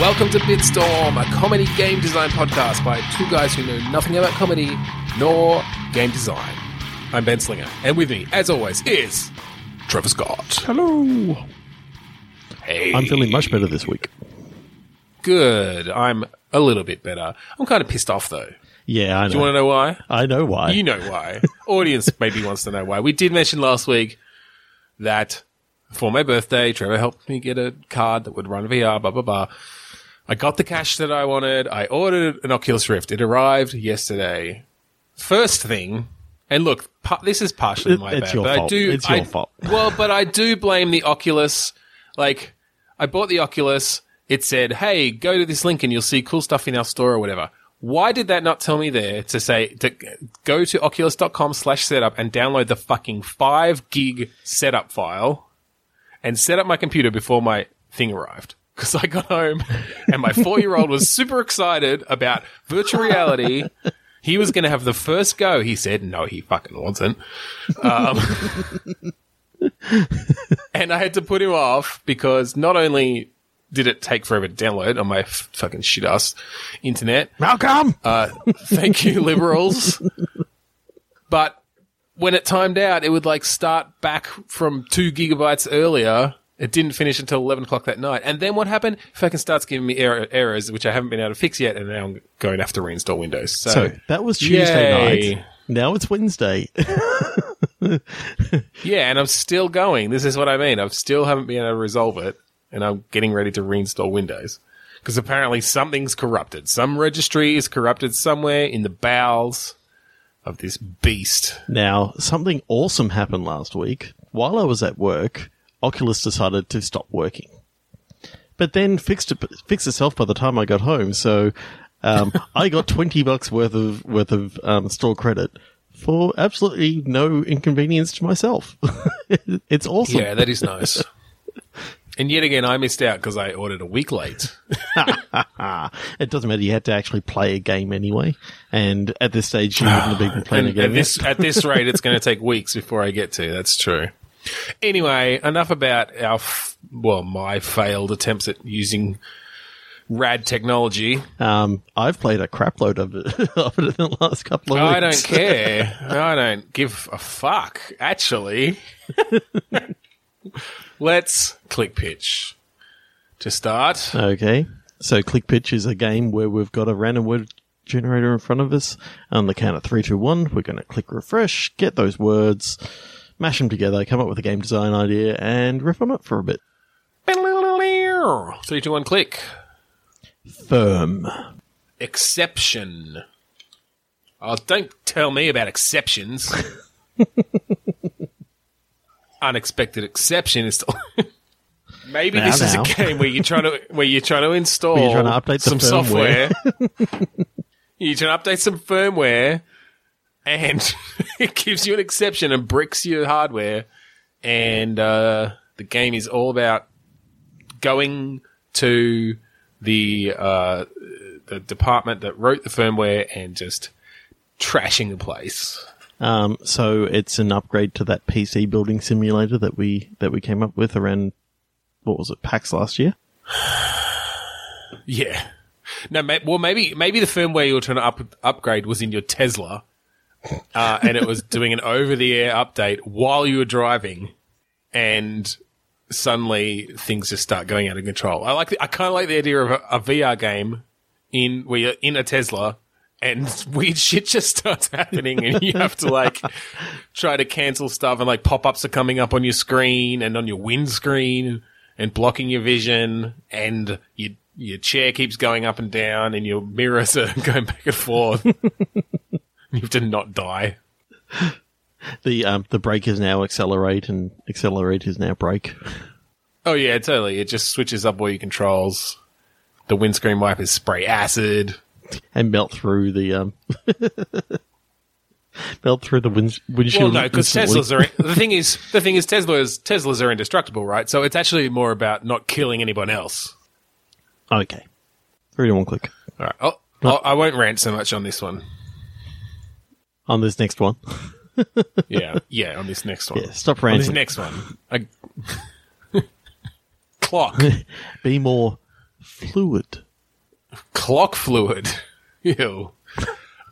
Welcome to Bitstorm, a comedy game design podcast by two guys who know nothing about comedy nor game design. I'm Ben Slinger, and with me, as always, is Trevor Scott. Hello. Hey. I'm feeling much better this week. good. I'm a little bit better. I'm kind of pissed off though. Yeah, I know. Do you want to know why? I know why. You know why. Audience maybe wants to know why. We did mention last week that for my birthday, Trevor helped me get a card that would run VR, blah, blah, blah. I got the cash that I wanted. I ordered an Oculus Rift. It arrived yesterday. First thing, and look, pa- this is partially my it's bad, your but I fault. do. It's your I- fault. Well, but I do blame the Oculus. Like, I bought the Oculus. It said, "Hey, go to this link and you'll see cool stuff in our store or whatever." Why did that not tell me there to say to go to oculus.com slash setup and download the fucking five gig setup file and set up my computer before my thing arrived? Because I got home and my four year old was super excited about virtual reality. He was going to have the first go. He said, no, he fucking wasn't. Um, and I had to put him off because not only did it take forever to download on my f- fucking shit ass internet, Malcolm. uh, thank you, liberals. but when it timed out, it would like start back from two gigabytes earlier. It didn't finish until 11 o'clock that night. And then what happened? Fucking starts giving me error, errors, which I haven't been able to fix yet. And now I'm going to have to reinstall Windows. So, so that was Tuesday Yay. night. Now it's Wednesday. yeah, and I'm still going. This is what I mean. I still haven't been able to resolve it. And I'm getting ready to reinstall Windows. Because apparently something's corrupted. Some registry is corrupted somewhere in the bowels of this beast. now, something awesome happened last week. While I was at work, Oculus decided to stop working. But then fixed it, fixed itself by the time I got home. So um, I got twenty bucks worth of worth of um, store credit for absolutely no inconvenience to myself. it's awesome. Yeah, that is nice. and yet again, I missed out because I ordered a week late. It doesn't matter. You had to actually play a game anyway, and at this stage, you wouldn't have been playing a game. at this at this rate, it's going to take weeks before I get to. That's true. Anyway, enough about our f- well, my failed attempts at using rad technology. Um, I've played a crapload of it, of it in the last couple of weeks. I don't care. I don't give a fuck. Actually, let's click pitch to start. Okay, so Click Pitch is a game where we've got a random word generator in front of us. On the count of three, two, one, we're going to click refresh, get those words, mash them together, come up with a game design idea, and riff on it for a bit. Three, two, one, click. Firm. exception. Oh, don't tell me about exceptions. Unexpected exception is still. Maybe Now, this is a game where you're trying to where you're trying to install you're trying to update some software. you're trying to update some firmware, and it gives you an exception and bricks your hardware, and uh, the game is all about going to the uh, the department that wrote the firmware and just trashing the place. Um, so it's an upgrade to that PC building simulator that we that we came up with around what was it PAX last year. Yeah. No, ma- well, maybe maybe the firmware you were trying to up- upgrade was in your Tesla, uh, and it was doing an over-the-air update while you were driving, and suddenly things just start going out of control. I like. The, I kind of like the idea of a, a VR game in where you're in a Tesla. And weird shit just starts happening, and you have to like try to cancel stuff, and like pop ups are coming up on your screen and on your windscreen and blocking your vision, and your your chair keeps going up and down, and your mirrors are going back and forth. you have to not die. The um, the brake is now accelerate and accelerate is now brake. Oh yeah, totally. It just switches up all your controls. The windscreen wipers spray acid. and melt through the um melt through the wind, windshield. Well, no, because. Teslas are. The thing is, the thing is, Teslas Teslas are indestructible, right? So it's actually more about not killing anyone else. okay. Three to one click All right, I'll, I'll, I won't rant so much on this one. On this next one. Yeah, yeah, on this next one. Yeah, stop on this next one. I, clock. Be more fluid. Clock fluid. Ew.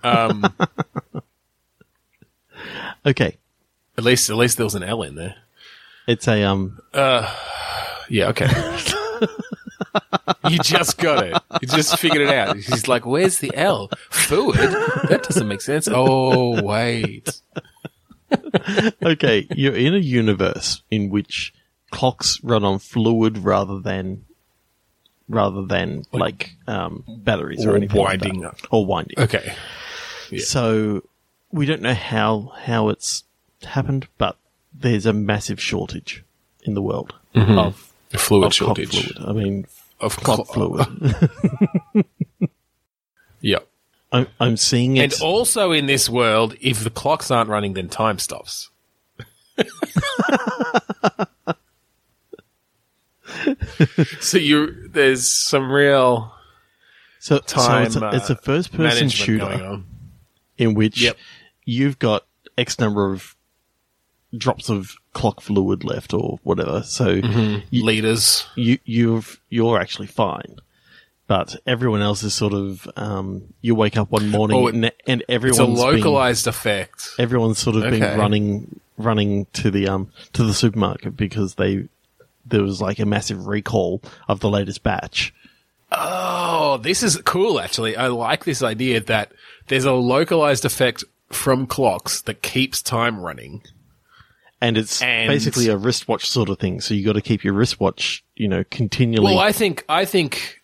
Um, Okay, at least, at least there was an L in there. it's a um. Uh, Yeah, okay. you just got it. You just figured it out. He's like, where's the L? Fluid? That doesn't make sense. Oh, wait. Okay, you're in a universe in which clocks run on fluid rather than rather than like um, batteries or, or anything winding like or winding. Okay. So we don't know how how it's happened, but there's a massive shortage in the world of, A fluid of shortage. fluid. I mean, Of clock clo- fluid. yeah. I'm, I'm seeing it. And also in this world, if the clocks aren't running, then time stops. so you there's some real so, so time. it's, a, uh, it's a first person shooter. going on. in which Yep. you've got X number of drops of clock fluid left or whatever. So Mm-hmm. you, Leaders. you you've you're actually fine. But everyone else is sort of um, you wake up one morning Oh, it- and, and It's a everyone's been, localized effect. everyone's sort of Okay. been running running to the um to the supermarket because they there was like a massive recall of the latest batch. Oh, this is cool actually. I like this idea that there's a localized effect from clocks that keeps time running. And it's And- basically a wristwatch sort of thing. So you got to keep your wristwatch, you know, continually. Well, I think I think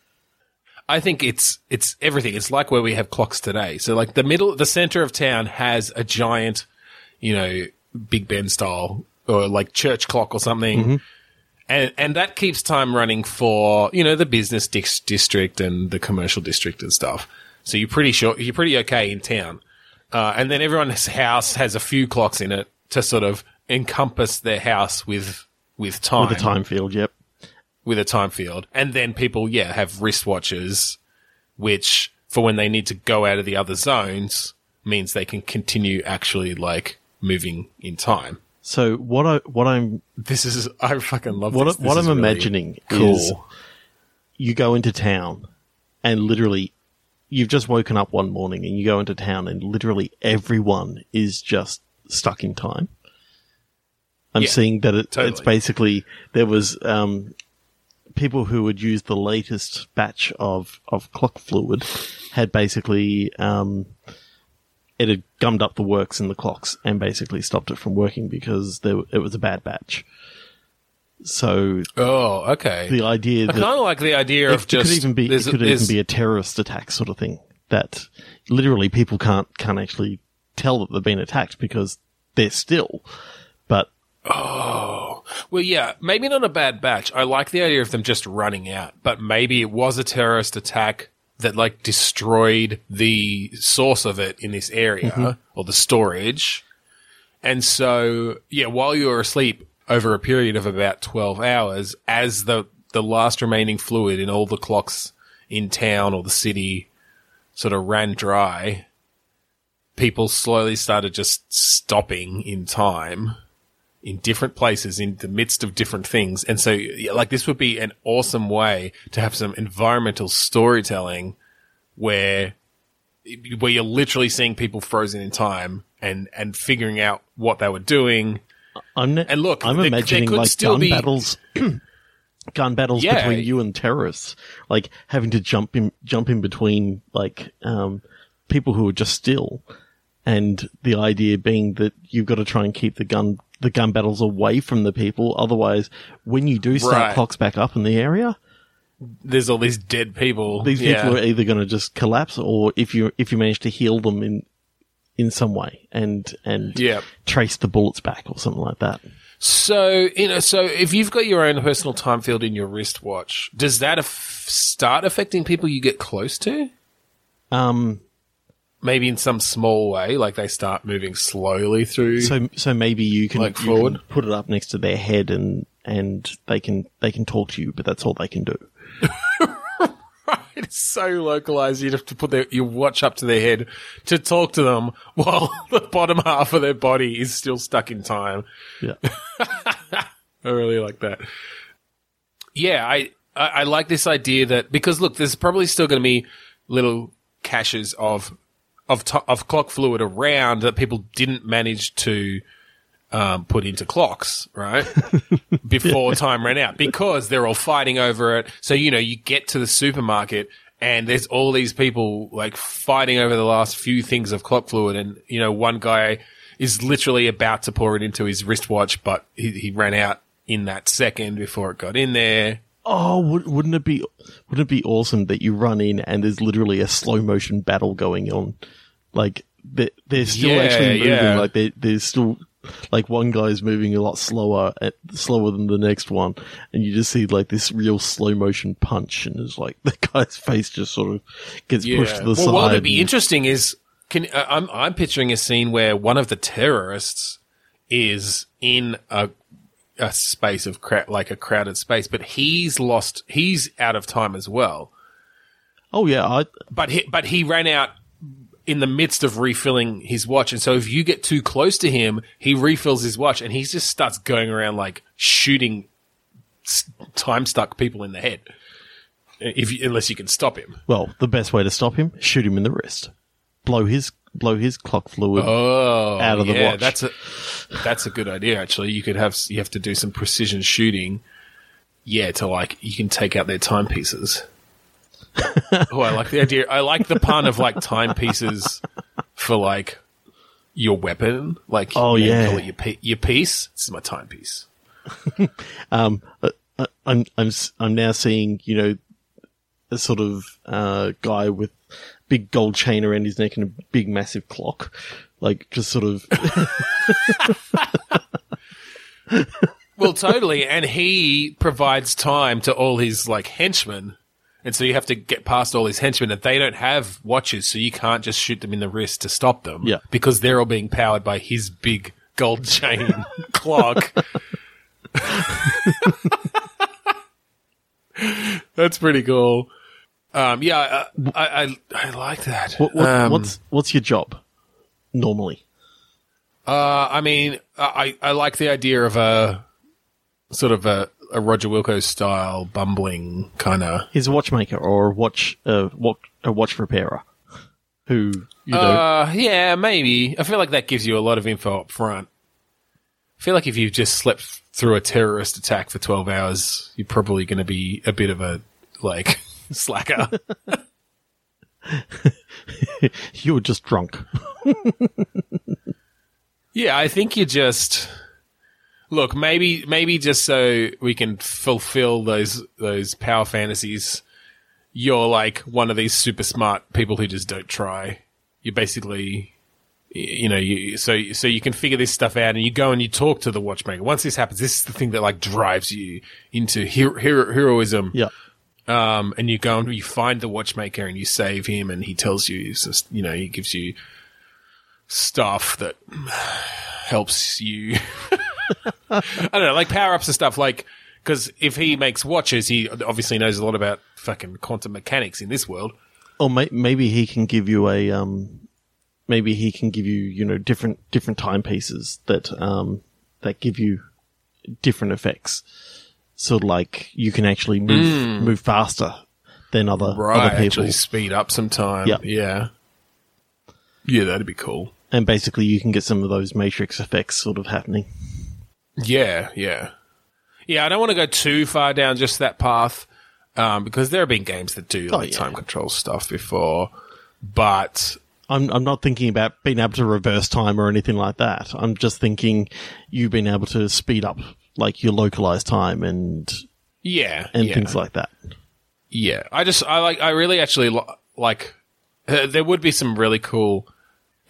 I think it's it's everything. It's like where we have clocks today. So like the middle the center of town has a giant, you know, Big Ben style or like church clock or something. And and that keeps time running for, you know, the business dis- district and the commercial district and stuff. So you're pretty sure you're pretty okay in town. Uh, and then everyone's house has a few clocks in it to sort of encompass their house with with time with the time field, yep. with a time field. And then people, yeah, have wristwatches, which for when they need to go out of the other zones means they can continue actually like moving in time. So what I what I'm This is, I fucking love what this. what I'm really imagining cool. is you go into town and literally you've just woken up one morning and you go into town and literally everyone is just stuck in time. I'm Yeah, seeing that it, it's basically there was um, people who would use the latest batch of, of clock fluid had basically um, it had gummed up the works in the clocks and basically stopped it from working because there, it was a bad batch. So Oh, okay. the idea I kind of like the idea of just could even be it could even be a terrorist attack sort of thing that literally people can't can't actually tell that they've been attacked because they're still. But Well, yeah, maybe not a bad batch. I like the idea of them just running out, but maybe it was a terrorist attack that like destroyed the source of it in this area mm-hmm. or the storage. And so, yeah, while you were asleep over a period of about 12 hours, as the, the last remaining fluid in all the clocks in town or the city sort of ran dry, people slowly started just stopping in time in different places in the midst of different things. And so, like, this would be an awesome way to have some environmental storytelling where, where you're literally seeing people frozen in time and, and figuring out what they were doing. I'm And look, I'm there- there imagining could like gun be- battles. gun battles Yeah. between you and terrorists, like having to jump in, jump in between like um, people who are just still, and the idea being that you've got to try and keep the gun the gun battles away from the people. Otherwise, when you do start Right. clocks back up in the area, There's all these dead people. these Yeah. people are either going to just collapse, or if you if you manage to heal them in in some way and and Yeah. trace the bullets back or something like that. So, you know, so if you've got your own personal time field in your wristwatch, does that af- start affecting people you get close to? Um, Maybe in some small way, like they start moving slowly through. So so maybe you can, Like forward? can put it up next to their head and and they can they can talk to you, but that's all they can do. It's so localized. You'd have to put their, your watch up to their head to talk to them while the bottom half of their body is still stuck in time. Yeah. I really like that. Yeah, I I, I like this idea that because look, there's probably still going to be little caches of of to- of clock fluid around that people didn't manage to um, put into clocks, right? Before time ran out because they're all fighting over it. So, you know, you get to the supermarket and there's all these people like fighting over the last few things of clock fluid. And, you know, one guy is literally about to pour it into his wristwatch, but he, he ran out in that second before it got in there. Oh, wouldn't it be wouldn't it be awesome that you run in and there's literally a slow motion battle going on? Like they're, they're still Yeah, actually moving. yeah. Like they there's still like one guy's moving a lot slower at, slower than the next one, and you just see like this real slow motion punch, and it's like the guy's face just sort of gets pushed to the side. well, side. what would be and- interesting is, can uh, I'm I'm picturing a scene where one of the terrorists is in a a space of cra- like a crowded space, but he's lost. He's out of time as well. oh yeah, I But he but he ran out in the midst of refilling his watch, and so if you get too close to him, he refills his watch, and he just starts going around like shooting time stuck people in the head. If you, unless you can stop him. well the best way to stop him, shoot him in the wrist, blow his blow his clock fluid. Oh, out of the yeah, watch. That's a that's a good idea. Actually, you could have you have to do some precision shooting. Yeah, to like you can take out their timepieces. oh, I like the idea. I like the pun of like timepieces for like your weapon. Like, Oh, you yeah. call it your pe- your piece. This is my timepiece. Um, uh, uh, I'm I'm I'm now seeing you know a sort of uh, guy with big gold chain around his neck and a big massive clock, like just sort of Well, totally. And he provides time to all his like henchmen. And so you have to get past all these henchmen and they don't have watches, so you can't just shoot them in the wrist to stop them. Yeah. Because they're all being powered by his big gold chain clock. That's pretty cool. Um, yeah, I, I, I, I like that. what, what, Um, what's what's your job normally? Uh, I mean, I, I like the idea of a sort of a, a Roger Wilco style bumbling kind of. He's a watchmaker or a watch uh, what a watch repairer who you know Uh, yeah, maybe. I feel like that gives you a lot of info up front. I feel like if you've just slept through a terrorist attack for 12 hours, you're probably going to be a bit of a, like, slacker. you were just drunk. yeah, I think you just. Look, maybe, maybe just so we can fulfill those, those power fantasies, you're like one of these super smart people who just don't try. You're basically, you know, you, so, so you can figure this stuff out and you go and you talk to the watchmaker. Once this happens, this is the thing that like drives you into hero, hero, heroism. Yeah. Um, and you go and you find the watchmaker and you save him and he tells you, you know, he gives you stuff that helps you. I don't know, like power ups and stuff. Like, because if he makes watches, he obviously knows a lot about fucking quantum mechanics in this world. Or may- maybe he can give you a um, maybe he can give you you know different different timepieces that um that give you different effects. So like you can actually move move faster than other other people, actually speed up some time. Yeah. yeah, yeah. That'd be cool. and basically you can get some of those matrix effects sort of happening. Yeah, yeah, yeah. I don't want to go too far down just that path um, because there have been games that do like yeah. time control stuff before, but I'm I'm not thinking about being able to reverse time or anything like that. I'm just thinking you being able to speed up like your localized time and yeah, and yeah. things like that. Yeah, I just I like I really actually li- like uh, there would be some really cool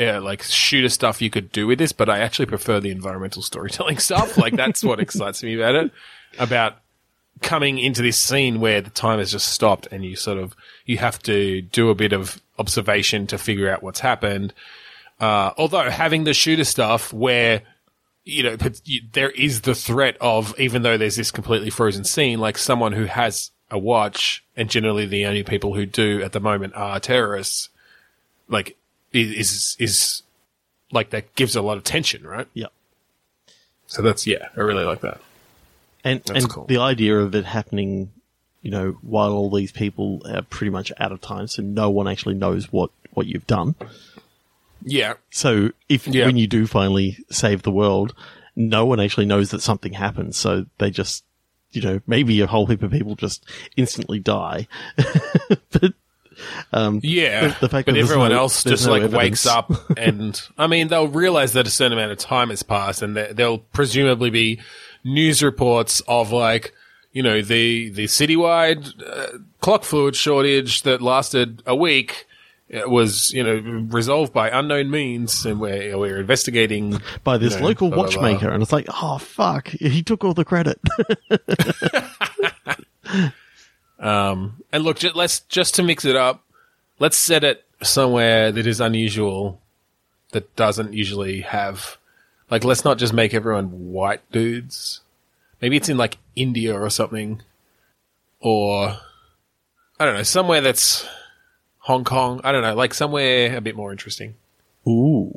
uh, like shooter stuff you could do with this, but I actually prefer the environmental storytelling stuff. Like that's what excites me about it. About coming into this scene where the time has just stopped and you sort of you have to do a bit of observation to figure out what's happened. Uh, although having the shooter stuff where you know, there is the threat of, even though there's this completely frozen scene, like someone who has a watch, and generally the only people who do at the moment are terrorists, like, is, is, like, that gives a lot of tension, right? Yeah. So that's, yeah, I really like that. And That's and cool. the idea of it happening you know, while all these people are pretty much out of time, so no one actually knows what, what you've done. Yeah. So if Yeah. when you do finally save the world, no one actually knows that something happened. So they just, you know, maybe a whole heap of people just instantly die. but Yeah, The- the fact but that everyone no- else just no like evidence. wakes up, and I mean they'll realize that a certain amount of time has passed, and there- there'll presumably be news reports of like you know the the citywide uh, clock fluid shortage that lasted a week. uh, Was you know resolved by unknown means, and we're we're investigating by this you know, local blah, blah, blah. watchmaker, and it's like, oh fuck, he took all the credit. Um, and look, ju- let's just to mix it up, let's set it somewhere that is unusual, that doesn't usually have, like, let's not just make everyone white dudes. Maybe it's in like India or something, or I don't know, somewhere that's Hong Kong. I don't know, like somewhere a bit more interesting. Ooh,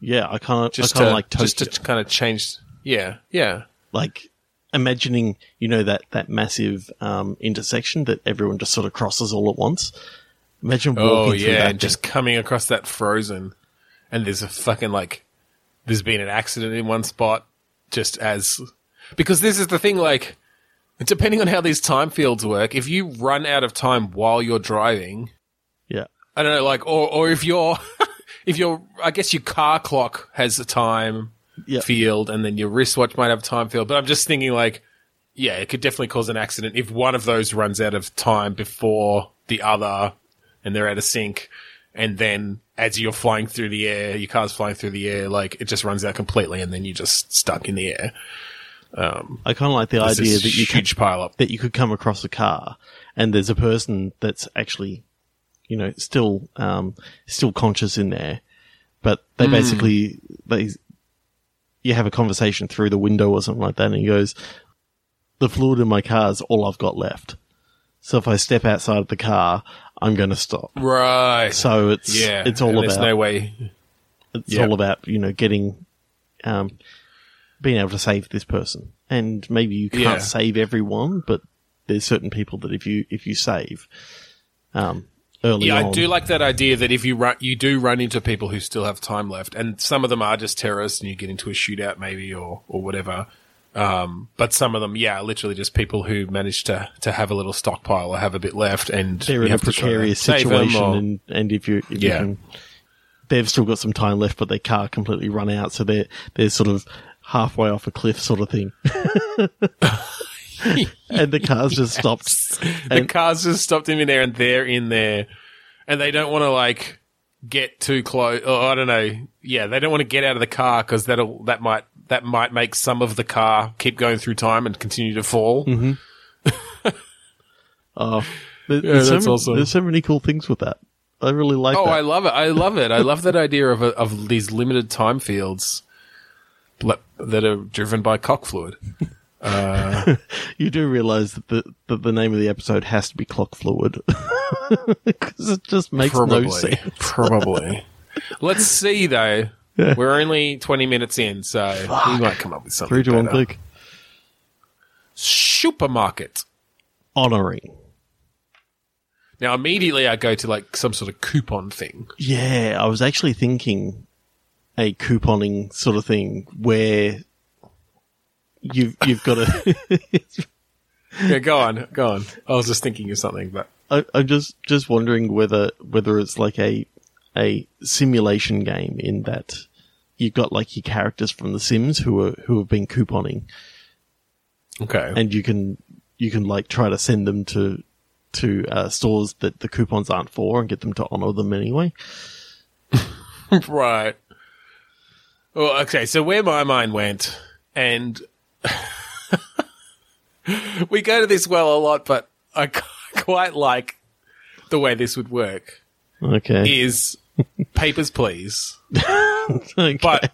yeah, I I Just kind to of like just to kind of change. Yeah, yeah. like imagining, you know, that that massive um, intersection that everyone just sort of crosses all at once. Imagine walking Oh through that. and just coming across that frozen, and there's a fucking like, there's been an accident in one spot, just as because this is the thing. Like, depending on how these time fields work, if you run out of time while you're driving, yeah, I don't know, like, or or if you're if you're, I guess your car clock has a time Yeah. field, and then your wristwatch might have a time field. But I'm just thinking, like, yeah, it could definitely cause an accident if one of those runs out of time before the other, and they're out of sync, and then as you're flying through the air, your car's flying through the air, like it just runs out completely, and then you're just stuck in the air. I kind of like the idea that you huge pile up. that you could come across a car and there's a person that's actually, you know, still um, still conscious in there, but they basically they you have a conversation through the window or something like that, and he goes, "The fluid in my car is all I've got left. So if I step outside of the car, I'm going to stop." Right. So it's yeah. it's all and about There's no way. it's Yeah. all about you know getting um, being able to save this person, and maybe you can't Yeah. save everyone, but there's certain people that if you if you save um, early Yeah, on, I do like that idea that if you run, you do run into people who still have time left, and some of them are just terrorists, and you get into a shootout maybe or or whatever. Um, but some of them, yeah, literally just people who manage to to have a little stockpile or have a bit left, and they're in a precarious situation, or- and and if you if Yeah. you can, they've still got some time left, but they can't completely run out, so they're they're sort of halfway off a cliff, sort of thing. and the car's just stopped. the And- car's just stopped in there, and they're in there, and they don't want to like get too close. Or I don't know. Yeah, they don't want to get out of the car because that'll that might that might make some of the car keep going through time and continue to fall. Mm-hmm. Oh, there- there's, so that's many, awesome. there's so many cool things with that. I really like Oh, that. I love it. I love it. I love that idea of a, of these limited time fields le- that are driven by cock fluid. Uh, you do realize that the, that the name of the episode has to be clock fluid because it just makes Probably. no sense. Probably. Let's see though. We're only 20 minutes in, so we might come up with something. Three to one click. Supermarket. Honoring. Now immediately I go to like some sort of coupon thing. Yeah, I was actually thinking a couponing sort of thing where you've you've got to. Yeah, go on, go on. I was just thinking of something, but I, I'm just just wondering whether whether it's like a a simulation game in that you've got like your characters from The Sims who are who have been couponing, okay. and you can you can like try to send them to to uh, stores that the coupons aren't for and get them to honor them anyway. right. Well, okay, so where my mind went, and we go to this well a lot, but I quite like the way this would work Okay, is papers, please. okay. but-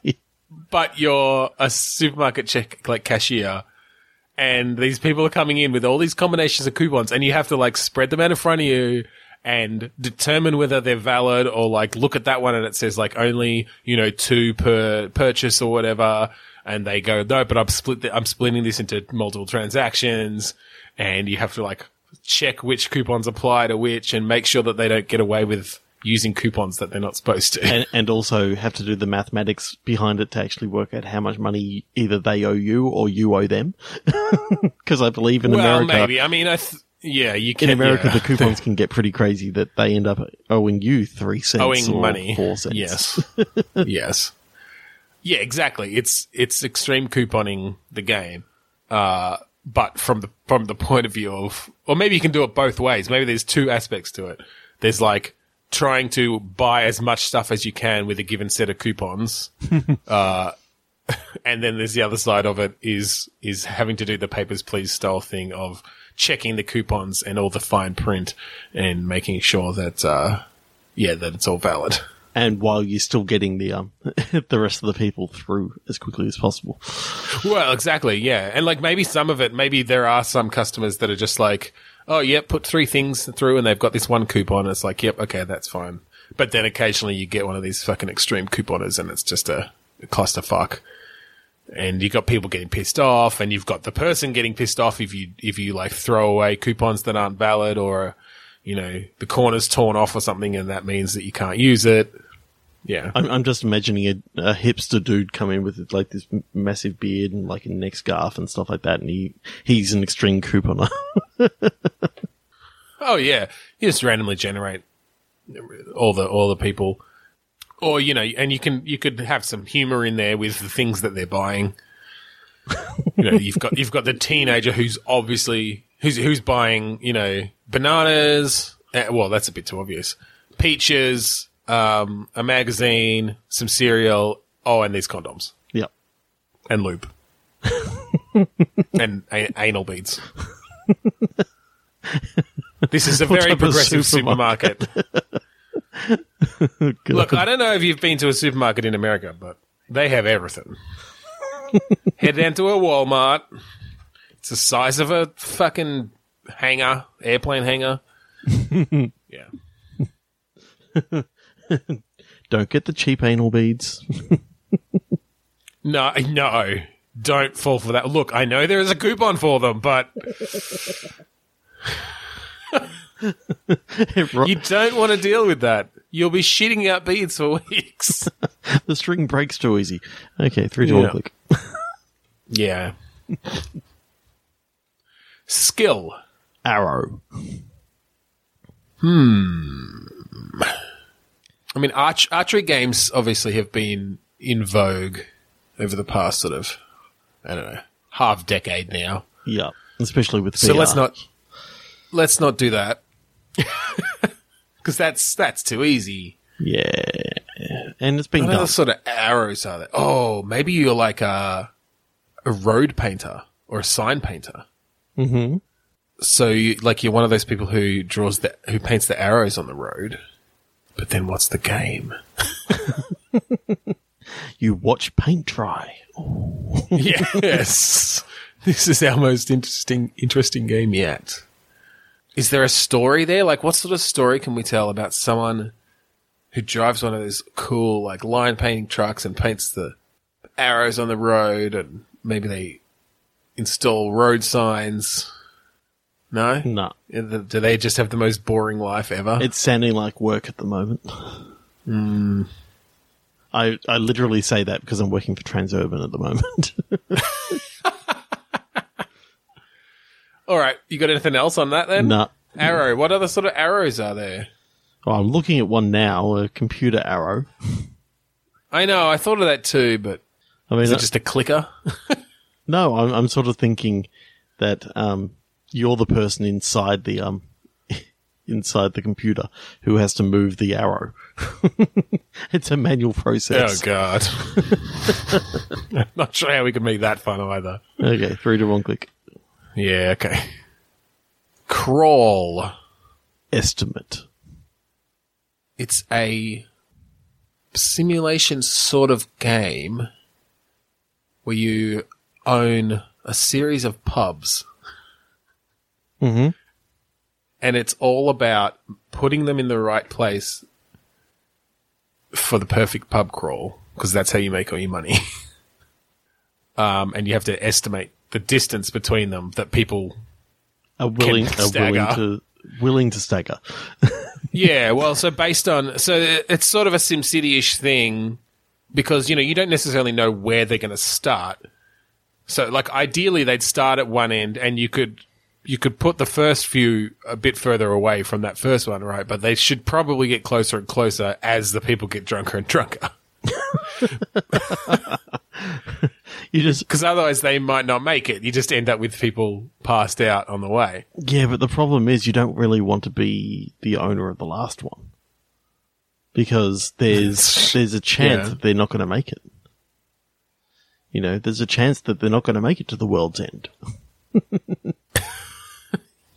But you're a supermarket check like cashier, and these people are coming in with all these combinations of coupons, and you have to like spread them out in front of you and determine whether they're valid or like look at that one and it says like only you know two per purchase or whatever, and they go no, but I'm split. The, I'm splitting this into multiple transactions, and you have to like check which coupons apply to which and make sure that they don't get away with using coupons that they're not supposed to. and, and also have to do the mathematics behind it to actually work out how much money either they owe you or you owe them. Because I believe in well, America, maybe. I mean, I th- yeah, you can. in America, yeah. the coupons can get pretty crazy that they end up owing you three cents owing or money. four cents. Yes, yes, yeah, exactly. It's it's extreme couponing the game, uh, but from the from the point of view of, or maybe you can do it both ways. Maybe there's two aspects to it. There's like trying to buy as much stuff as you can with a given set of coupons, uh, and then there's the other side of it is is having to do the papers please style thing of checking the coupons and all the fine print and making sure that uh, yeah that it's all valid. And while you're still getting the um the rest of the people through as quickly as possible. Well, exactly, yeah. And like maybe some of it, maybe there are some customers that are just like, oh, yep, put three things through and they've got this one coupon. And it's like, yep, okay, that's fine. But then occasionally you get one of these fucking extreme couponers and it's just a, a clusterfuck. And you've got people getting pissed off and you've got the person getting pissed off if you, if you like throw away coupons that aren't valid or, you know, the corner's torn off or something and that means that you can't use it. Yeah. I'm, I'm just imagining a, a hipster dude come in with like this massive beard and like a neck scarf and stuff like that, and he he's an extreme couponer. Oh yeah, you just randomly generate all the all the people, or you know, and you can you could have some humor in there with the things that they're buying. you know, you've got you've got the teenager who's obviously who's who's buying you know bananas. Uh, well, that's a bit too obvious. Peaches, um, a magazine, some cereal. Oh, and these condoms yep. and lube and a- anal beads. this is a very type of progressive supermarket. Good. Look, I don't know if you've been to a supermarket in America, but they have everything. Head down to a Walmart. It's the size of a fucking hangar, airplane hangar. yeah. Don't get the cheap anal beads. No, no. Don't fall for that. Look, I know there is a coupon for them, but you don't want to deal with that. You'll be shitting out beads for weeks. the string breaks too easy. Okay, three to one click. yeah. Skill. Arrow. Hmm. I mean, arch- archery games obviously have been in vogue over the past sort of, I don't know, half decade now. Yeah, especially with So VR. let's not let's not do that because that's that's too easy. Yeah, and it's been What done. other sort of arrows are there? Oh, maybe you're like a a road painter or a sign painter. Hmm So, you, like, you're one of those people who draws the who paints the arrows on the road. But then, what's the game? You watch paint dry. yes, this is our most interesting interesting game yet. Is there a story there? Like, what sort of story can we tell about someone who drives one of those cool, like, line painting trucks and paints the arrows on the road, and maybe they install road signs? No, No, do they just have the most boring life ever? it's sounding like work at the moment. Hmm. I I literally say that because I'm working for Transurban at the moment. All right, you got anything else on that then? no, Arrow. What other sort of arrows are there? oh, I'm looking at one now, a computer arrow. I know. I thought of that too, but I mean, is it just a clicker? no, I'm I'm sort of thinking that um you're the person inside the um inside the computer who has to move the arrow. it's a manual process. Oh god. Not sure how we can make that fun either. Okay, three to one click. Yeah, okay. Crawl. Estimate. It's a simulation sort of game where you own a series of pubs Mm-hmm. and it's all about putting them in the right place for the perfect pub crawl because that's how you make all your money. um, and you have to estimate the distance between them that people are willing are willing to willing to stagger. Yeah, well, so based on so it's sort of a SimCity-ish thing because you know you don't necessarily know where they're going to start. So, like, ideally, they'd start at one end, and you could you could put the first few a bit further away from that first one, right? But they should probably get closer and closer as the people get drunker and drunker, You just because otherwise they might not make it. You just end up with people passed out on the way. yeah, but the problem is you don't really want to be the owner of the last one because there's there's a chance Yeah. that they're not going to make it. You know, there's a chance that they're not going to make it to the world's end.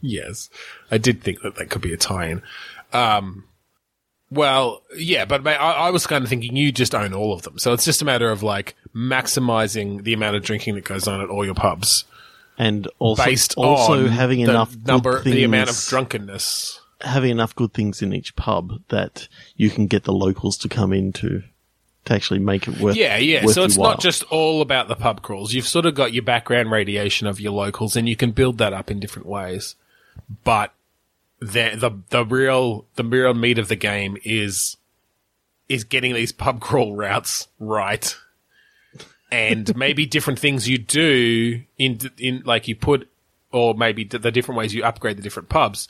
Yes, I did think that that could be a tie-in. Um, well, yeah, but I, I was kind of thinking you just own all of them, so it's just a matter of like maximizing the amount of drinking that goes on at all your pubs, And also, based also having enough good number, the amount of things- drunkenness. having enough good things in each pub that you can get the locals to come in to actually make it worth. Yeah, yeah. worth So it's not just all about the pub crawls. You've sort of got your background radiation of your locals, and you can build that up in different ways. But the the the real the real meat of the game is is getting these pub crawl routes right, and maybe different things you do in in like you put, or maybe the different ways you upgrade the different pubs,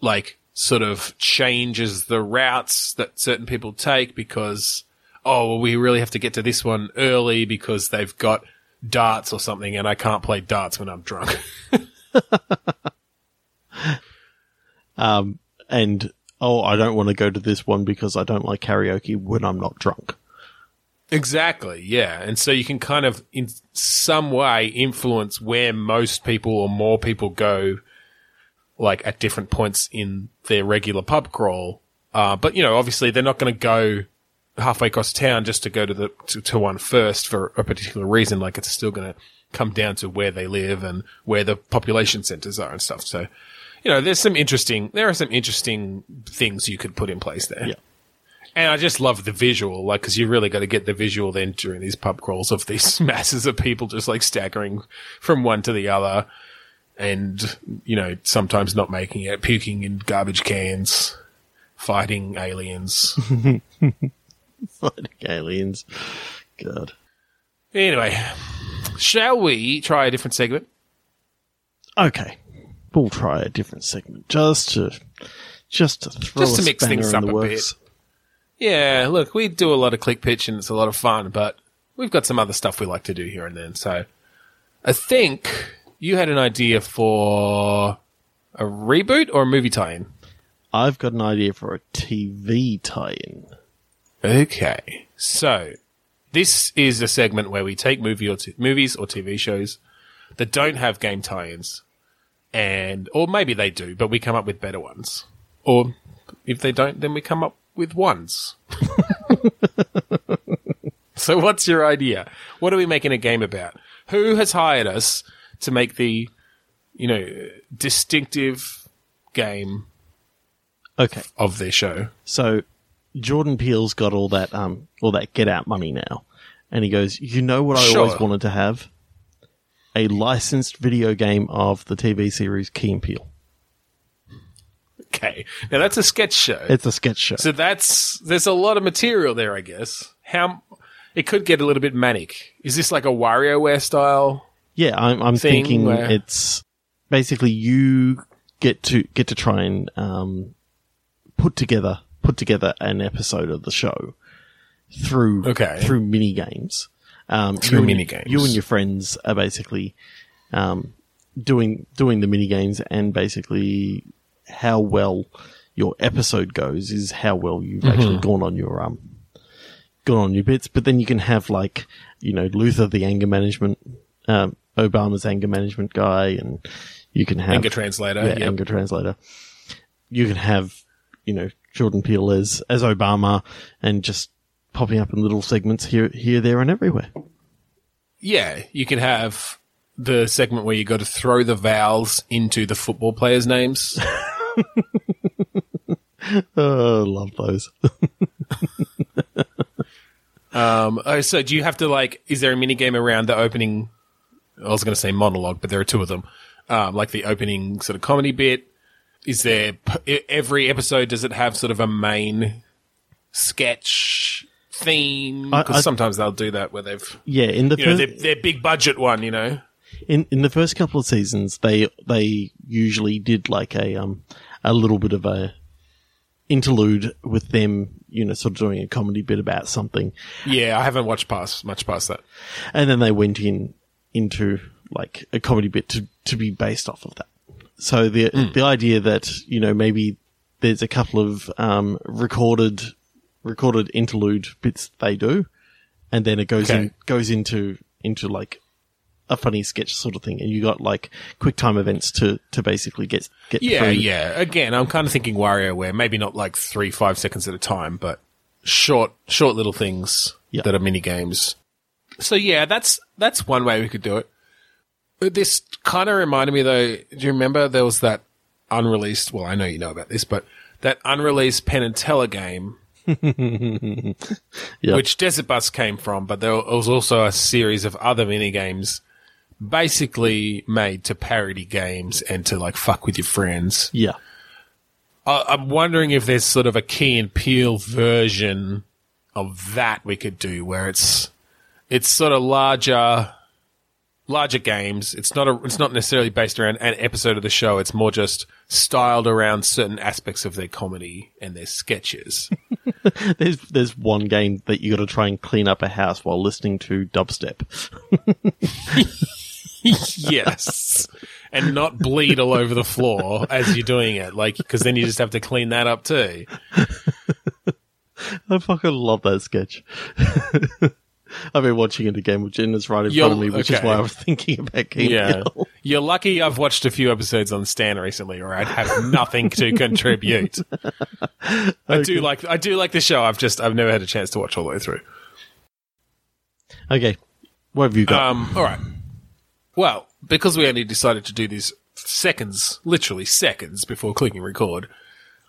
like sort of changes the routes that certain people take because oh, well, we really have to get to this one early because they've got darts or something, and I can't play darts when I'm drunk. Um, and oh, I don't want to go to this one because I don't like karaoke when I'm not drunk. exactly, yeah. And so you can kind of, in some way, influence where most people or more people go, like at different points in their regular pub crawl. Uh, but you know, obviously, they're not going to go halfway across town just to go to the to, to one first for a particular reason. Like it's still going to come down to where they live and where the population centers are and stuff. So, you know, there's some interesting, there are some interesting things you could put in place there. Yeah. And I just love the visual, like, cause you really got to get the visual then during these pub crawls of these masses of people just like staggering from one to the other and, you know, sometimes not making it, puking in garbage cans, fighting aliens. Fighting aliens. God. anyway, shall we try a different segment? Okay, we'll try a different segment just to just to throw Just to mix things up a works. Yeah, look, we do a lot of click pitch and it's a lot of fun, but we've got some other stuff we like to do here and then. So I think you had an idea for a reboot or a movie tie-in. I've got an idea for a TV tie-in. Okay. So this is a segment where we take movie or t- movies or TV shows that don't have game tie-ins and, or maybe they do, but we come up with better ones. Or if they don't, then we come up with ones. so what's your idea? What are we making a game about? Who has hired us to make the, you know, distinctive game Okay, of their show? so Jordan Peele's got all that um all that Get Out money now, and he goes, "You know what I Sure. always wanted to have? A licensed video game of the TV series Key and Peele. Okay. Now that's a sketch show. It's a sketch show. So that's there's a lot of material there, I guess. How it could get a little bit manic. Is this like a WarioWare style? Yeah, I'm, I'm thinking where- it's basically you get to get to try and um, put together put together an episode of the show through Okay. through mini games. Um, Through you and- mini-games. you and your friends are basically um, doing doing the mini games, and basically how well your episode goes is how well you've actually gone on your um gone on your bits. But then you can have like you know Luther, the anger management, um, Obama's anger management guy, and you can have Anger translator. yeah, yep. anger translator. You can have, you know, Jordan Peele as as Obama, and just popping up in little segments here, here, there, and everywhere. Yeah, you can have the segment where you got to throw the vowels into the football players' names. Oh, love those. um, oh, so do you have to like? Is there a mini game around the opening? I was going to say monologue, but there are two of them. um, like the opening sort of comedy bit? Is there every episode? Does it have sort of a main sketch theme? Because sometimes they'll do that where they've Yeah, in the you know their, their big budget one. You know, in in the first couple of seasons, they they usually did like a um a little bit of a interlude with them, you know, sort of doing a comedy bit about something, yeah, I haven't watched past much past that. and then they went in into like a comedy bit to to be based off of that. So the the idea that you know maybe there's a couple of um recorded recorded interlude bits they do, and then it goes Okay. in goes into into like a funny sketch sort of thing, and you got like quick time events to to basically get get Yeah, through. yeah. Again, I'm kind of thinking WarioWare, maybe not like three, five seconds at a time, but short, short little things Yeah. that are mini games. So yeah, that's that's one way we could do it. This kind of reminded me though. Do you remember there was that unreleased? Well, I know you know about this, but that unreleased Penn and Teller game, Yeah. which Desert Bus came from, but there was also a series of other mini games, basically made to parody games and to like fuck with your friends. yeah. I- I'm wondering if there's sort of a Key and Peele version of that we could do, where it's it's sort of larger, larger games. It's not a, it's not necessarily based around an episode of the show. It's more just styled around certain aspects of their comedy and their sketches. There's there's one game that you got to try and clean up a house while listening to dubstep. yes, and not bleed all over the floor as you're doing it, like because then you just have to clean that up too. I fucking love that sketch. I've been watching it again with Jenna's right in You'll- front of me, which is why I was thinking about Keen Yeah. Peele. You're lucky I've watched a few episodes on Stan recently, or I'd have nothing to contribute. I do like I do like the show. I've just I've never had a chance to watch all the way through. Okay, what have you got? Um, all right. Well, because we only decided to do these seconds, literally seconds before clicking record,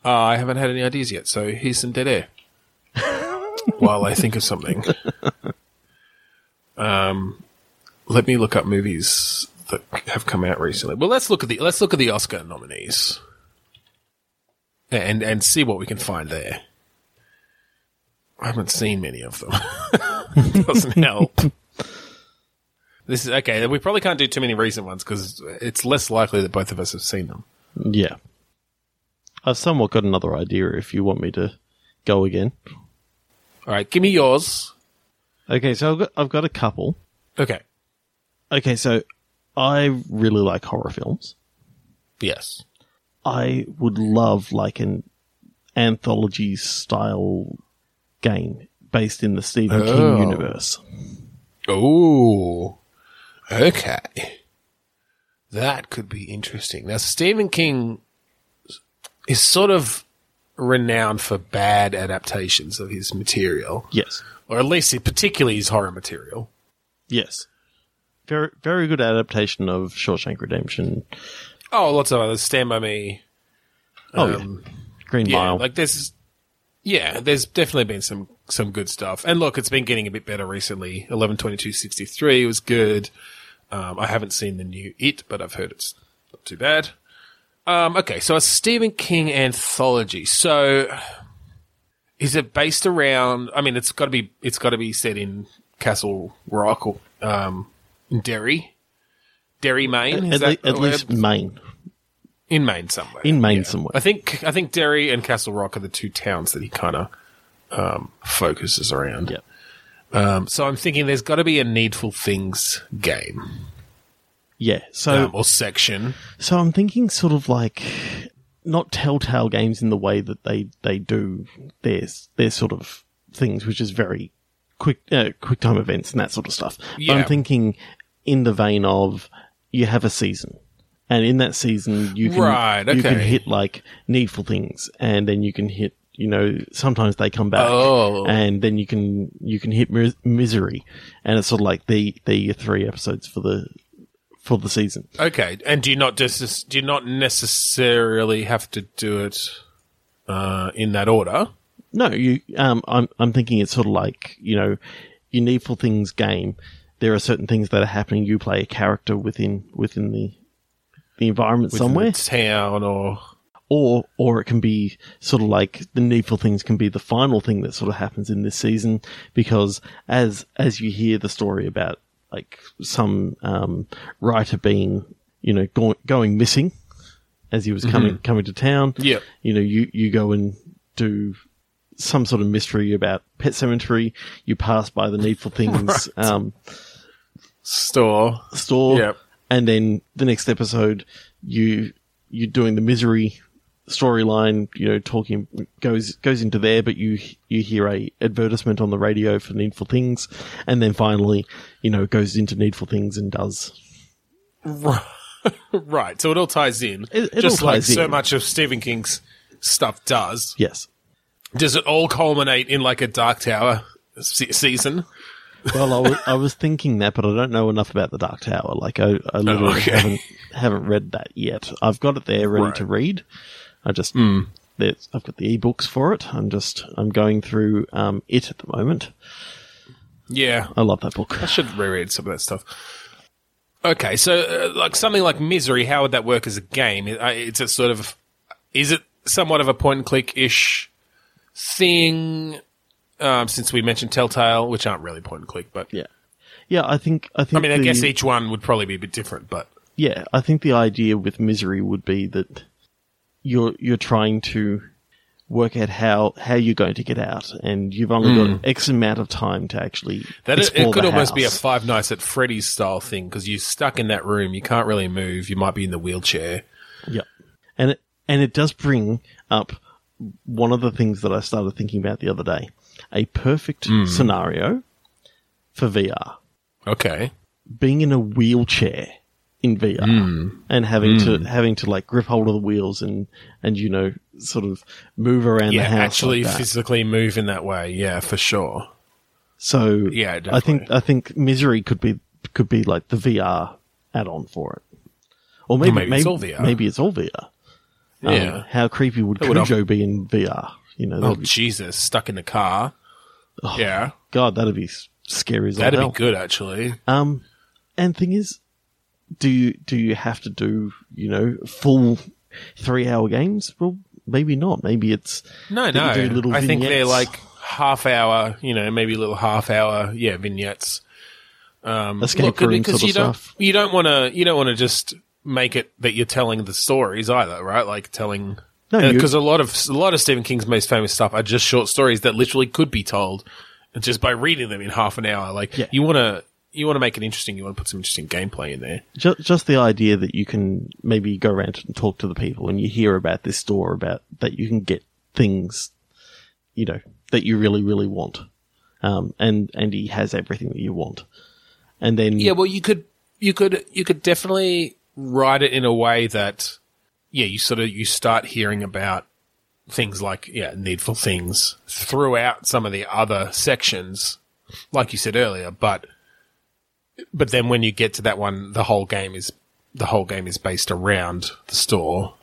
uh, I haven't had any ideas yet. So here's some dead air while I think of something. Um, let me look up movies that have come out recently. Well, let's look at the let's look at the Oscar nominees and and see what we can find there. I haven't seen many of them. Doesn't help. This is okay. We probably can't do too many recent ones because it's less likely that both of us have seen them. yeah, I've somewhat got another idea. If you want me to go again, All right, give me yours. Okay. So I've got I've got a couple. Okay. Okay, so I really like horror films. Yes. I would love like an anthology style game based in the Stephen Oh. King universe. Oh. Okay. That could be interesting. Now, Stephen King is sort of renowned for bad adaptations of his material, Yes. Or at least particularly his horror material. Yes. Very very good adaptation of Shawshank Redemption. Oh, lots of others. Stand by Me. Oh Um, yeah. Green yeah, Mile. like there's, yeah, there's definitely been some some good stuff. And look, it's been getting a bit better recently. Eleven twenty two sixty three was good. Um, I haven't seen the new It, but I've heard it's not too bad. Um, okay, so a Stephen King anthology. So, is it based around? I mean, it's got to be. It's got to be set in Castle Rock or um, in Derry, Derry, Maine. Is at, that le- at least Maine. in Maine somewhere. In Maine somewhere. I think I think Derry and Castle Rock are the two towns that he kind of um, focuses around. Yeah. Um, so I'm thinking there's got to be a Needful Things game Yeah. So um, or section. so I'm thinking sort of like not telltale games in the way that they they do their their sort of things, which is very quick uh, quick time events and that sort of stuff. But I'm thinking in the vein of you have a season. And in that season, you can Right, you can hit like needful things, and then you can hit you know sometimes they come back, Oh. and then you can you can hit mis- misery, and it's sort of like the the three episodes for the for the season. Okay, and do you not just do you not necessarily have to do it uh, in that order? No, you. Um, I'm I'm thinking it's sort of like you know, your needful things game. There are certain things that are happening. You play a character within within the the environment Within somewhere, town or or or it can be sort of like the needful things can be the final thing that sort of happens in this season because as as you hear the story about like some um, writer being you know go, going missing as he was coming coming to town, Yep. you know you you go and do some sort of mystery about Pet Sematary. You pass by the needful things um, store. store, Yep. and then the next episode, you you're doing the misery storyline. You know, talking goes goes into there, but you you hear a advertisement on the radio for Needful Things, and then finally, you know, goes into Needful Things and does. Right. So it all ties in. It- it just like so in. much of Stephen King's stuff does. Yes. Does it all culminate in like a Dark Tower se- season? Well, I was, I was thinking that, but I don't know enough about the Dark Tower. Like, I, I literally oh, okay. haven't haven't read that yet. I've got it there ready Right. to read. I just there's, I've got the ebooks for it. I'm just I'm going through um, it at the moment. Yeah. I love that book. I should reread some of that stuff. Okay, so uh, like something like Misery, how would that work as a game? It's a sort of, is it somewhat of a point and click ish thing? Um, since we mentioned Telltale, which aren't really point and click, but Yeah, yeah. I think I think. I mean, I guess each one would probably be a bit different. But yeah, I think the idea with misery would be that you're you're trying to work out how how you're going to get out, and you've only got X amount of time to actually Hmm. that it, could almost be a. Five Nights at Freddy's style thing because you're stuck in that room, you can't really move, you might be in the wheelchair. Yep. And it, and it does bring up one of the things that I started thinking about the other day. A perfect Hmm. scenario for VR. Okay, Being in a wheelchair in VR Hmm. and having to having to like grip hold of the wheels and and you know sort of move around yeah, the house actually like physically move in that way, yeah, for sure. So Yeah, I think. I think misery could be could be like the VR add-on for it, or maybe maybe it's all VR. Maybe it's all VR. Um, Yeah. how creepy would That would Cujo be in VR? You know, Oh be, Jesus, stuck in the car. oh, yeah, God, that'd be scary as that'd hell. be good actually. Um, and thing is, do you do you have to do you know full three hour games? Well, maybe not. Maybe it's No, no. I think they're like half hour, you know, maybe little half hour, yeah, vignettes. Um, Escape look, because sort of you don't, stuff. you don't want to, you don't want to just make it that you're telling the stories either, right? Like telling, No, because a lot of a lot of Stephen King's most famous stuff are just short stories that literally could be told just by reading them in half an hour. Like Yeah. you want to, you want to make it interesting. You want to put some interesting gameplay in there. just just the idea that you can maybe go around and talk to the people and you hear about this store about that you can get things, you know, that you really really want, um, and and he has everything that you want, and then Yeah, well, you could, you could, you could definitely write it in a way that, yeah, you sort of you start hearing about things like yeah, needful things throughout some of the other sections, like you said earlier. But, but then when you get to that one, the whole game is the whole game is based around the store,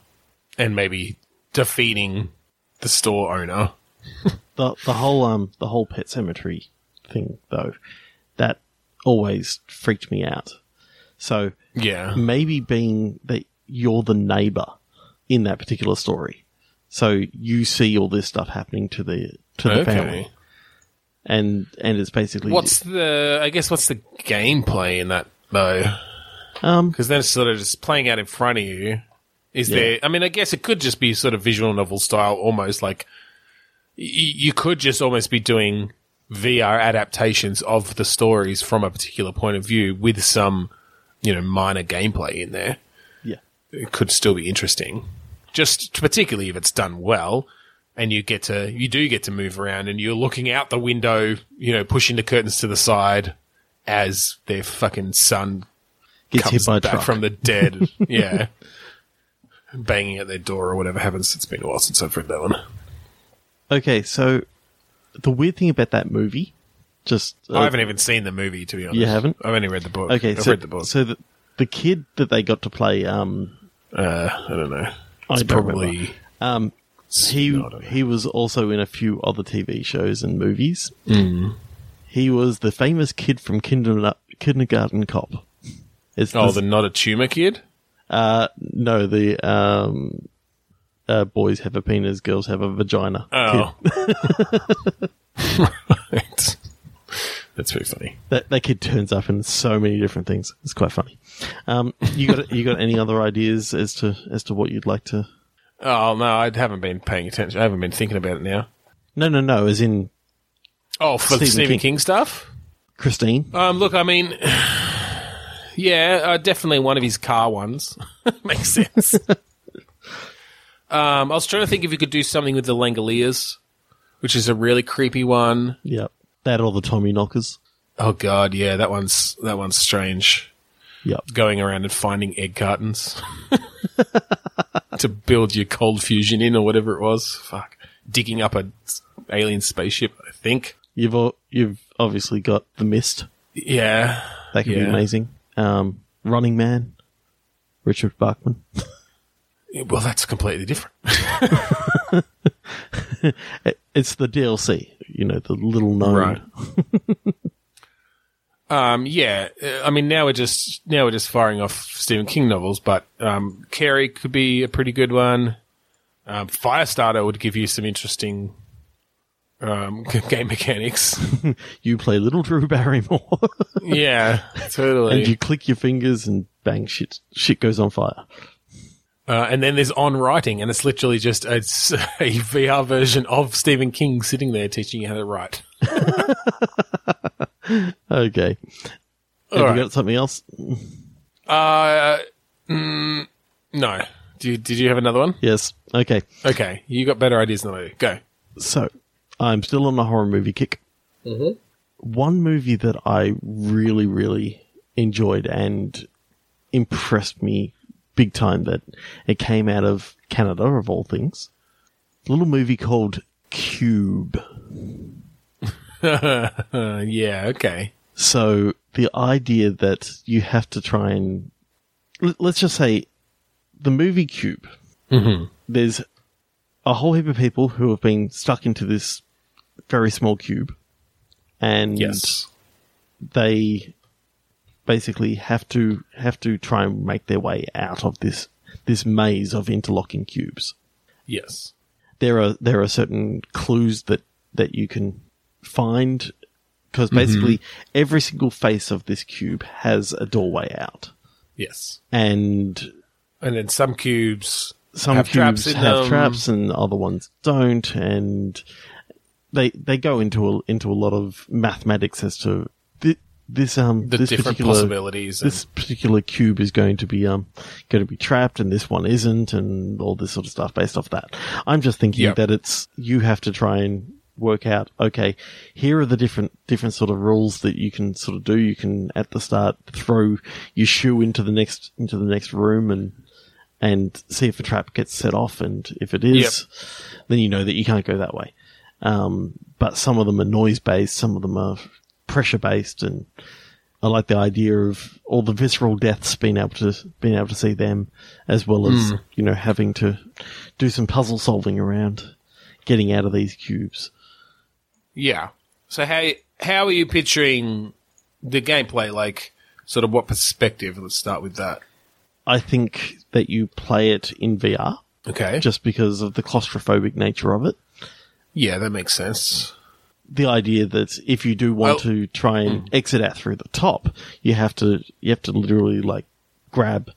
and maybe defeating the store owner. the the whole um the whole Pet Sematary thing though, that always freaked me out. So Yeah, maybe being that you're the neighbor in that particular story, so you see all this stuff happening to the to the Okay. family, and and it's basically What's the? I guess what's the gameplay in that though? um Because then it's sort of just playing out in front of you. Is Yeah. there? I mean, I guess it could just be sort of visual novel style, almost like y- you could just almost be doing VR adaptations of the stories from a particular point of view with some, you know, minor gameplay in there. yeah It could still be interesting, just particularly if it's done well. And you get to, you do get to move around and you're looking out the window, you know, pushing the curtains to the side as their fucking son gets hit comes by a back truck. from the dead. yeah. Banging at their door or whatever happens. It's been a while since I've read that one. Okay, so the weird thing about that movie, just uh, I haven't even seen the movie, to be honest. You haven't? I've only read the book. okay, I've so read the book. so the the kid that they got to play, um, uh, I don't know. I don't probably. remember. um, he No, I don't know. he was also in a few other TV shows and movies. Mm. He was the famous kid from Kinder, Kindergarten Cop. It's Oh, the, the not a tumor kid? Uh, no, the um, uh, boys have a penis, girls have a vagina. Oh. right. That's very funny. That that kid turns up in so many different things. It's quite funny. Um, you got you got any other ideas as to as to what you'd like to? Oh no, I haven't been paying attention. I haven't been thinking about it now. No, no, no. As in Oh, for the Stephen Stephen King. King, stuff. Christine. Um, look, I mean, yeah, uh, definitely one of his car ones makes sense. um, I was trying to think if you could do something with the Langoliers, which is a really creepy one. Yep. That or the Tommyknockers. Oh god, yeah, that one's that one's strange. Yep. Going around and finding egg cartons to build your cold fusion in or whatever it was. Fuck, digging up a alien spaceship. I think. You've al- you've obviously got the mist. Yeah, That could be amazing. Um, Running Man. Richard Bachman. well, that's completely different. It's the DLC. You know, the little known. Right. Um, yeah, uh, I mean now we're just now we're just firing off Stephen King novels, but um, Carrie could be a pretty good one. Um, Firestarter would give you some interesting um, game mechanics. You play little Drew Barrymore, yeah, totally. and you click your fingers, and bang, shit, shit goes on fire. uh, and then there's on writing, and it's literally just it's a VR version of Stephen King sitting there teaching you how to write. Okay. Have All you got something else? Uh, mm, no. Do you, did you have another one? Yes. Okay. Okay, you got better ideas than I do. Go. So, I'm still on the horror movie kick. One movie that I really, really enjoyed and impressed me big time that it came out of Canada, of all things. A little movie called Cube. Yeah, okay. So, the idea that you have to try and. l- Let's just say the movie Cube. Mm-hmm. There's a whole heap of people who have been stuck into this very small cube. And Yes. they basically have to have to try and make their way out of this this maze of interlocking cubes. Yes. There are there are certain clues that that you can find because basically every single face of this cube has a doorway out, Yes. and And then some cubes some have cubes traps have them. traps and other ones don't, and they they go into a, into a lot of mathematics as to thi- this um the this different particular possibilities. this particular cube is going to be um going to be trapped and this one isn't and all this sort of stuff based off that. I'm just thinking Yep. that it's you have to try and work out okay here are the different different sort of rules that you can sort of do. You can at the start throw your shoe into the next into the next room and and see if the trap gets set off. And if it is then you know that you can't go that way. Um, but some of them are noise based some of them are pressure based and I like the idea of all the visceral deaths being able to being able to see them, as well as you know having to do some puzzle solving around getting out of these cubes. Yeah. So how how are you picturing the gameplay? Like, sort of what perspective? Let's start with that. I think that you play it in VR Okay. just because of the claustrophobic nature of it. yeah, that makes sense. The idea that if you do want Well- to try and exit out through the top, you have to you have to literally like grab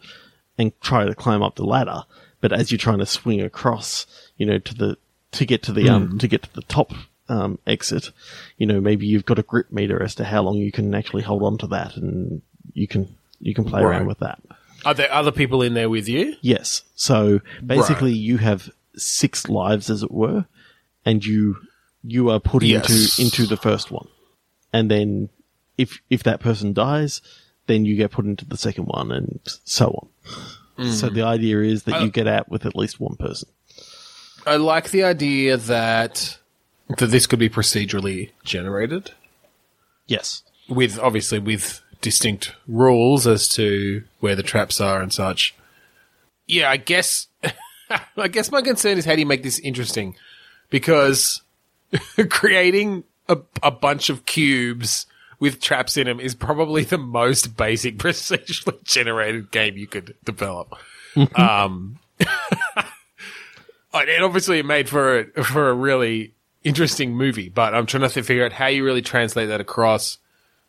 and try to climb up the ladder. But as you're trying to swing across, you know, to the to get to the um to get to the top um exit, you know, maybe you've got a grip meter as to how long you can actually hold on to that, and you can you can play Right. around with that. Are there other people in there with you? Yes. So basically, you have six lives, as it were, and you you are put Yes. into into the first one, and then if if that person dies, then you get put into the second one, and so on. So the idea is that you get out with at least one person. I like the idea that that this could be procedurally generated Yes. with obviously with distinct rules as to where the traps are and such. Yeah, I guess I guess my concern is how do you make this interesting? Because creating a, a bunch of cubes with traps in them is probably the most basic procedurally generated game you could develop. um, and obviously it made for a, for a really interesting movie, but I'm trying to figure out how you really translate that across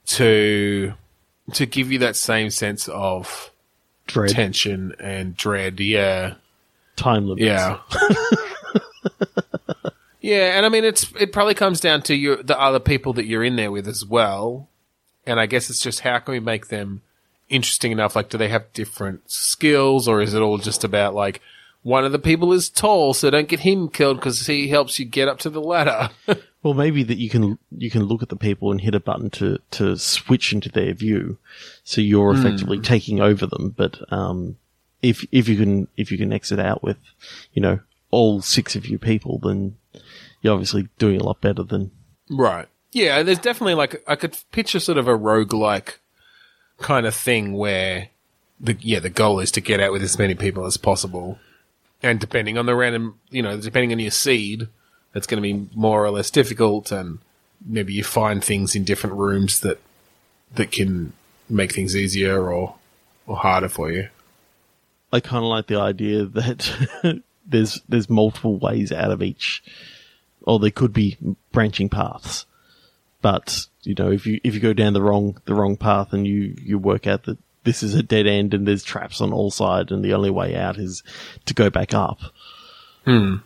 to to give you that same sense of Dread. tension and dread. Yeah. Time limits. Yeah. yeah, and I mean it's it probably comes down to your the other people that you're in there with as well. And I guess it's just how can we make them interesting enough? Like do they have different skills or is it all just about like one of the people is tall, so don't get him killed because he helps you get up to the ladder. Well, maybe that you can you can look at the people and hit a button to to switch into their view, so you're effectively taking over them. But um, if if you can if you can exit out with, you know, all six of you people, then you're obviously doing a lot better than. Right. Yeah, there's definitely like I could picture sort of a roguelike kind of thing where the yeah, the goal is to get out with as many people as possible. And depending on the random, you know, depending on your seed, it's going to be more or less difficult and maybe you find things in different rooms that that can make things easier or or harder for you. I kind of like the idea that there's there's multiple ways out of each, or there could be branching paths. But you know, if you if you go down the wrong the wrong path and you you work out that this is a dead end and there's traps on all sides and the only way out is to go back up. Hmm.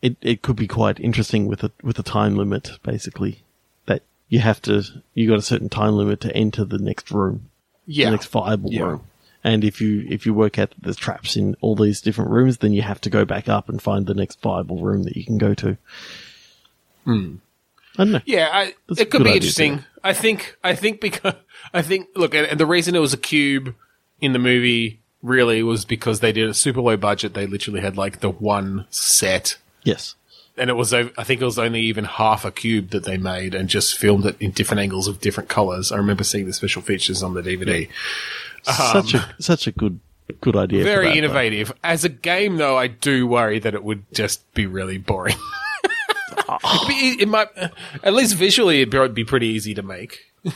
It it could be quite interesting with a with a time limit, basically. That you have to you got a certain time limit to enter the next room Yeah. the next viable Yeah. room. And if you if you work out that there's traps in all these different rooms, then you have to go back up and find the next viable room that you can go to. Hmm. I don't know. Yeah, I, it could be interesting. too. I think, I think because, I think, look, and, and the reason it was a cube in the movie really was because they did a super low budget. They literally had like the one set Yes. and it was, I think it was only even half a cube that they made and just filmed it in different angles of different colors. I remember seeing the special features on the DVD. such a um, such a good good idea. Very that, though. innovative. As a game, though, I do worry that it would just be really boring. It'd be- it might, at least visually, it'd be pretty easy to make.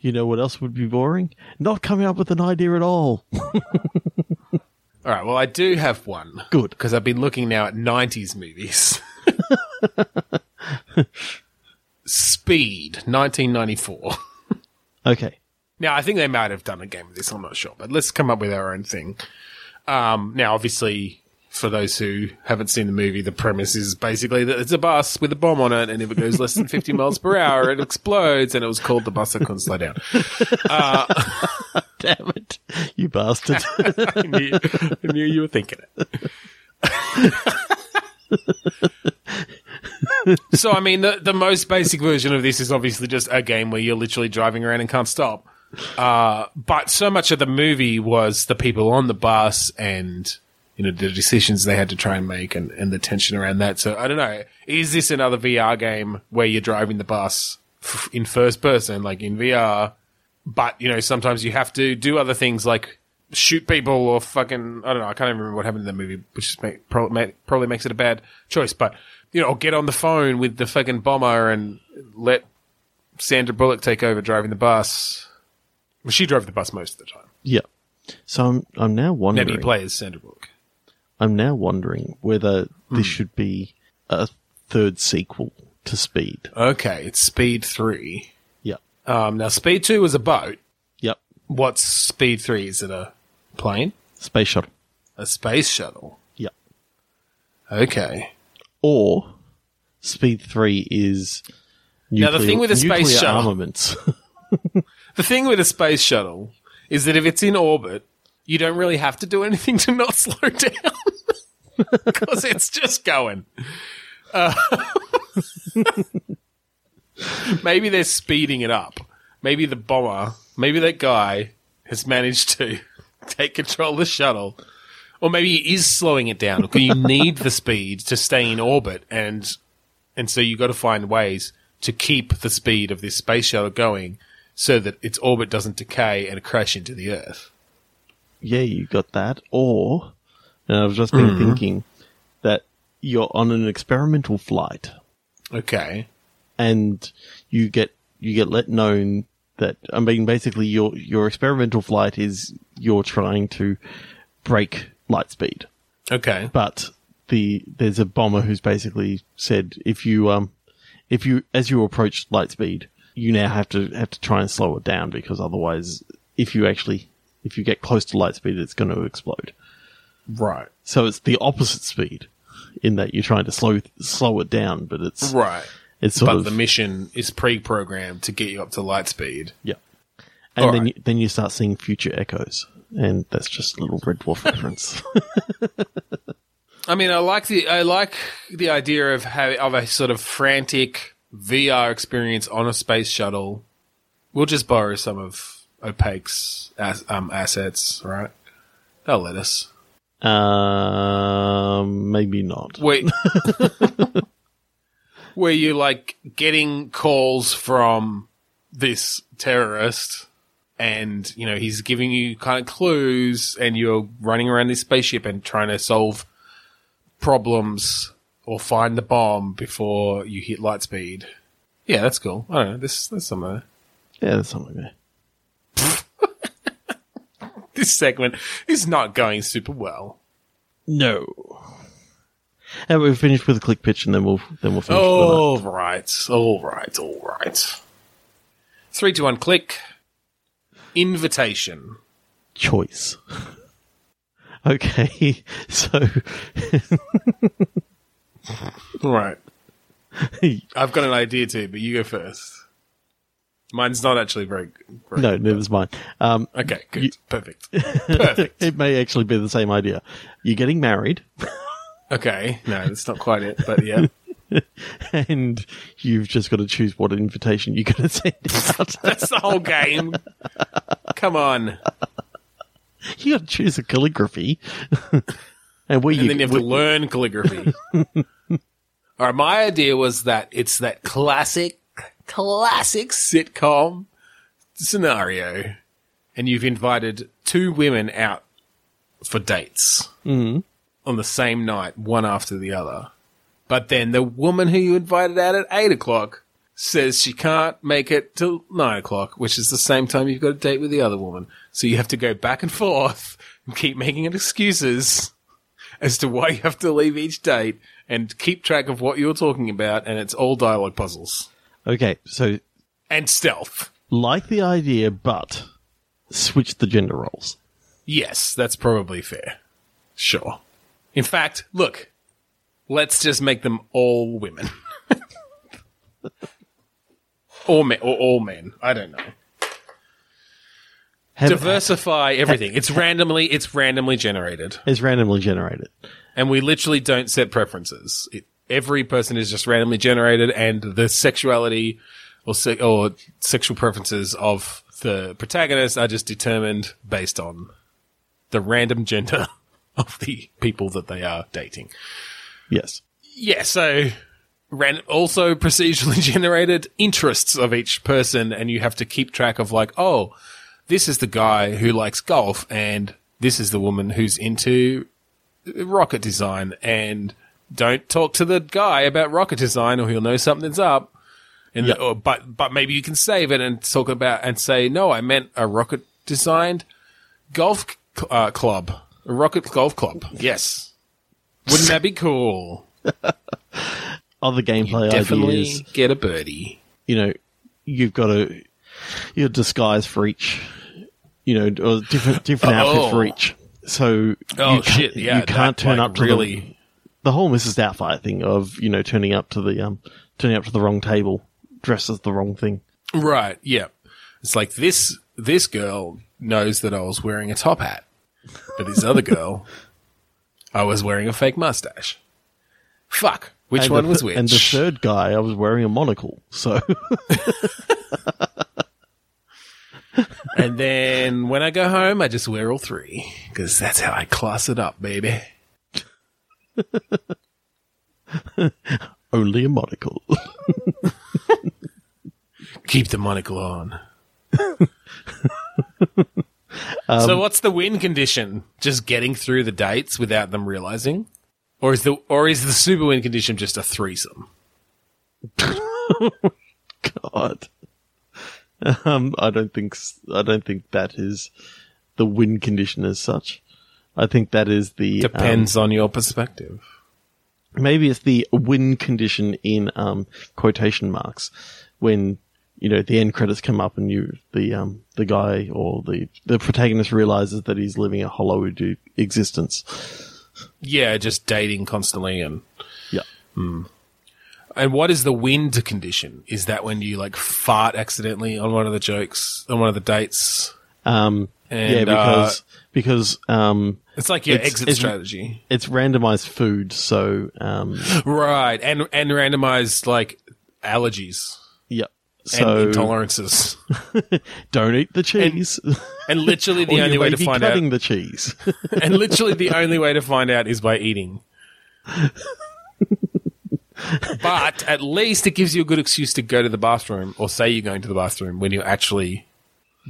You know what else would be boring? Not coming up with an idea at all. All right. Well, I do have one. Good. Because I've been looking now at 90s movies. Speed, 1994. Okay. Now, I think they might have done a game of this. I'm not sure. But let's come up with our own thing. Um, now, obviously, for those who haven't seen the movie, the premise is basically that it's a bus with a bomb on it, and if it goes less than 50 miles per hour, it explodes, and it was called the bus that couldn't slow down. Damn it, you bastard! I knew, I knew you were thinking it. so, I mean, the, the most basic version of this is obviously just a game where you're literally driving around and can't stop. Uh, but so much of the movie was the people on the bus and, you know, the decisions they had to try and make and, and the tension around that. So, I don't know. Is this another VR game where you're driving the bus f- in first person, like in VR? But, you know, sometimes you have to do other things like shoot people or fucking, I don't know, I can't even remember what happened in the movie, which is make, probably, make, probably makes it a bad choice. But, you know, get on the phone with the fucking bomber and let Sandra Bullock take over driving the bus. Well, she drove the bus most of the time. yeah. So I'm I'm now wondering. Nebby plays Sandra Bullock. I'm now wondering whether Hmm. this should be a third sequel to Speed. Okay, it's Speed 3. Yep. Um, now, Speed 2 was a boat. Yep. What's Speed 3? Is it a plane? Space shuttle. A space shuttle? Yep. Okay. Or Speed Three is nuclear, Now, the thing with a space shuttle- armaments. The thing with a space shuttle is that if it's in orbit, you don't really have to do anything to not slow down because it's just going. Uh, maybe they're speeding it up. Maybe the bomber, maybe that guy has managed to take control of the shuttle. Or maybe he is slowing it down because you need the speed to stay in orbit and and so you've got to find ways to keep the speed of this space shuttle going so that its orbit doesn't decay and crash into the Earth. Yeah, you got that. Or, and I've just been thinking that you're on an experimental flight, Okay. and you get you get let known that I mean basically your your experimental flight is you're trying to break light speed, Okay. but the there's a bomber who's basically said if you um if you as you approach light speed you now have to have to try and slow it down because otherwise if you actually if you get close to light speed it's going to explode. Right. So it's the opposite speed in that you're trying to slow slow it down, but it's Right. it's sort But of the mission is pre-programmed to get you up to light speed. yeah. And All then right. you, then you start seeing future echoes, and that's just a little Red Dwarf reference. I mean, I like the I like the idea of how of a sort of frantic VR experience on a space shuttle. We'll just borrow some of Opaque's as, um, assets, right? They'll let us. um, maybe not. Wait. Were you like getting calls from this terrorist and, you know, he's giving you kind of clues and you're running around this spaceship and trying to solve problems or find the bomb before you hit light speed. Yeah, that's cool. I don't know. This, there's some of Yeah, there's something there. This segment is not going super well. No. And we've finished with a click pitch, and then we'll then we'll finish. with All right, all right, all right. Three, two, one, click. Invitation. choice. okay, so Right. I've got an idea too, but you go first. Mine's not actually very. very no, neither's mine. Um, Okay, good, You- perfect, perfect. it may actually be the same idea. You're getting married, Okay, no, that's not quite it, but yeah, and you've just got to choose what invitation you're going to send out. that's the whole game. Come on, you got to choose a calligraphy, and where you, then you have to learn calligraphy. All right, my idea was that it's that classic, classic sitcom scenario, and you've invited two women out for dates mm-hmm. on the same night, one after the other. But then the woman who you invited out at eight o'clock says she can't make it till nine o'clock, which is the same time you've got a date with the other woman. So you have to go back and forth and keep making excuses as to why you have to leave each date and keep track of what you're talking about. And it's all dialogue puzzles Okay, so and stealth. like the idea, but switch the gender roles. Yes, that's probably fair. Sure. In fact, look, let's just make them all women. or men, or all men. I don't know. Have, Diversify everything. It's randomly, it's randomly generated, It's randomly generated. and we literally don't set preferences. It, every person is just randomly generated, and the sexuality or se- or sexual preferences of the protagonist are just determined based on the random gender of the people that they are dating. Yes. Yeah, so ran also procedurally generated interests of each person, and you have to keep track of like, oh, this is the guy who likes golf, and this is the woman who's into rocket design, and don't talk to the guy about rocket design, or he'll know something's up. And Yep. or, but but maybe you can save it and talk about and say, no, I meant a rocket designed golf c- uh, club, a rocket golf club. Yes, wouldn't that be cool? Other gameplay Definitely ideas. get a birdie. you know, you've got a your disguise for each, you know, or different different outfit Oh. for each. So Oh you can't, shit! Yeah, you can't that, turn like, up to really. the, the whole Mrs. Doubtfire thing of you know turning up to the um turning up to the wrong table, dressed as the wrong thing. Right. Yeah. It's like this. This girl knows that I was wearing a top hat, but this other girl, I was wearing a fake mustache. Fuck. Which and one the, was which? And the third guy, I was wearing a monocle. So And then when I go home, I just wear all three because that's how I class it up, baby. only a monocle. Keep the monocle on. Um, so what's the win condition? Just getting through the dates without them realizing, or is the or is the super win condition just a threesome? God. Um, I don't think I don't think that is the win condition as such. I think that is the um, Depends on your perspective. maybe it's the win condition in um, quotation marks when you know the end credits come up and you the um, the guy or the the protagonist realizes that he's living a hollow existence. Yeah, just dating constantly and Yeah. and what is the wind condition? Is that when you like fart accidentally on one of the jokes on one of the dates? Um, And, yeah, because because um, It's like your It's- exit it's- strategy, it's randomized food, so um, right? And and randomized like allergies yeah. and So intolerances, don't eat the cheese. and literally the only way to find out, the cheese. and literally the only way to find out is by eating. but at least it gives you a good excuse to go to the bathroom or say you're going to the bathroom when you're actually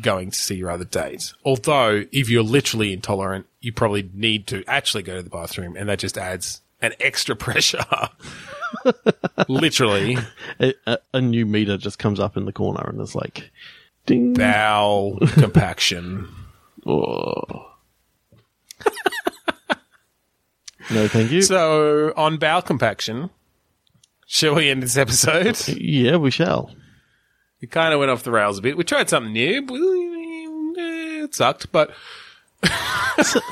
going to see your other date. Although, if you're literally intolerant, you probably need to actually go to the bathroom, and that just adds an extra pressure. literally, a, a, a new meter just comes up in the corner and it's like, ding. bowel compaction. Oh. no, thank you. So, on bowel compaction, shall we end this episode? yeah, we shall. We kind of went off the rails a bit. We tried something new. eh, It sucked, but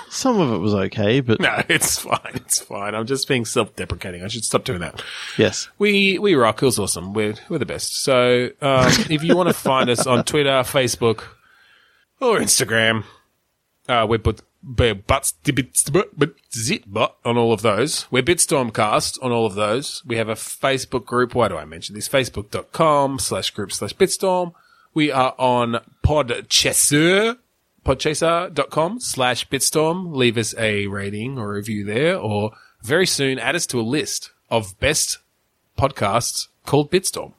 Some of it was okay, but no, it's fine. It's fine. I'm just being self-deprecating. I should stop doing that. yes. We we rock. It was awesome. We're we're the best. So um, if you want to find us on Twitter, Facebook, or Instagram, uh, we're but on all of those. We're Bitstormcast on all of those. We have a Facebook group. Why do I mention this? Facebook.com slash group slash Bitstorm. We are on Podchaser, podchaser.com slash Bitstorm. Leave us a rating or review there, or very soon add us to a list of best podcasts called Bitstorm.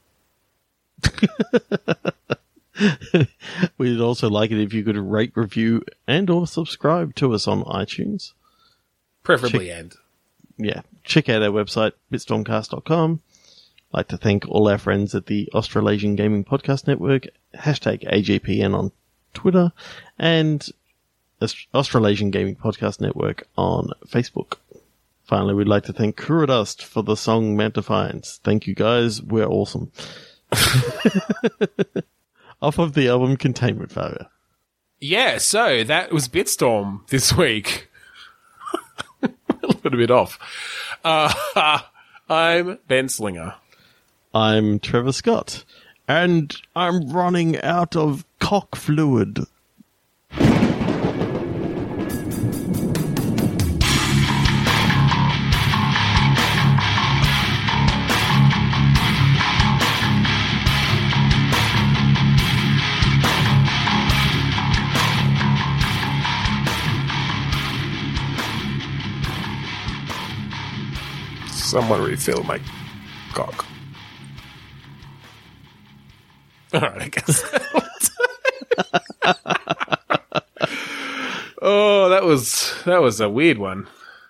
We'd also like it if you could rate, review, and or subscribe to us on iTunes. Preferably and. Yeah, check out our website, bitstormcast.com. like to thank all our friends at the Australasian Gaming Podcast Network, hashtag AGPN on Twitter, and Australasian Gaming Podcast Network on Facebook. Finally, we'd like to thank Kuradust for the song Mount Defiance. Thank you guys, we're awesome. Off of the album Containment Failure. Yeah, so that was Bitstorm this week. a little bit off. Uh, I'm Ben Slinger. I'm Trevor Scott, and I'm running out of cock fluid. Someone refill my cock. All right, I guess. oh, that was that was a weird one.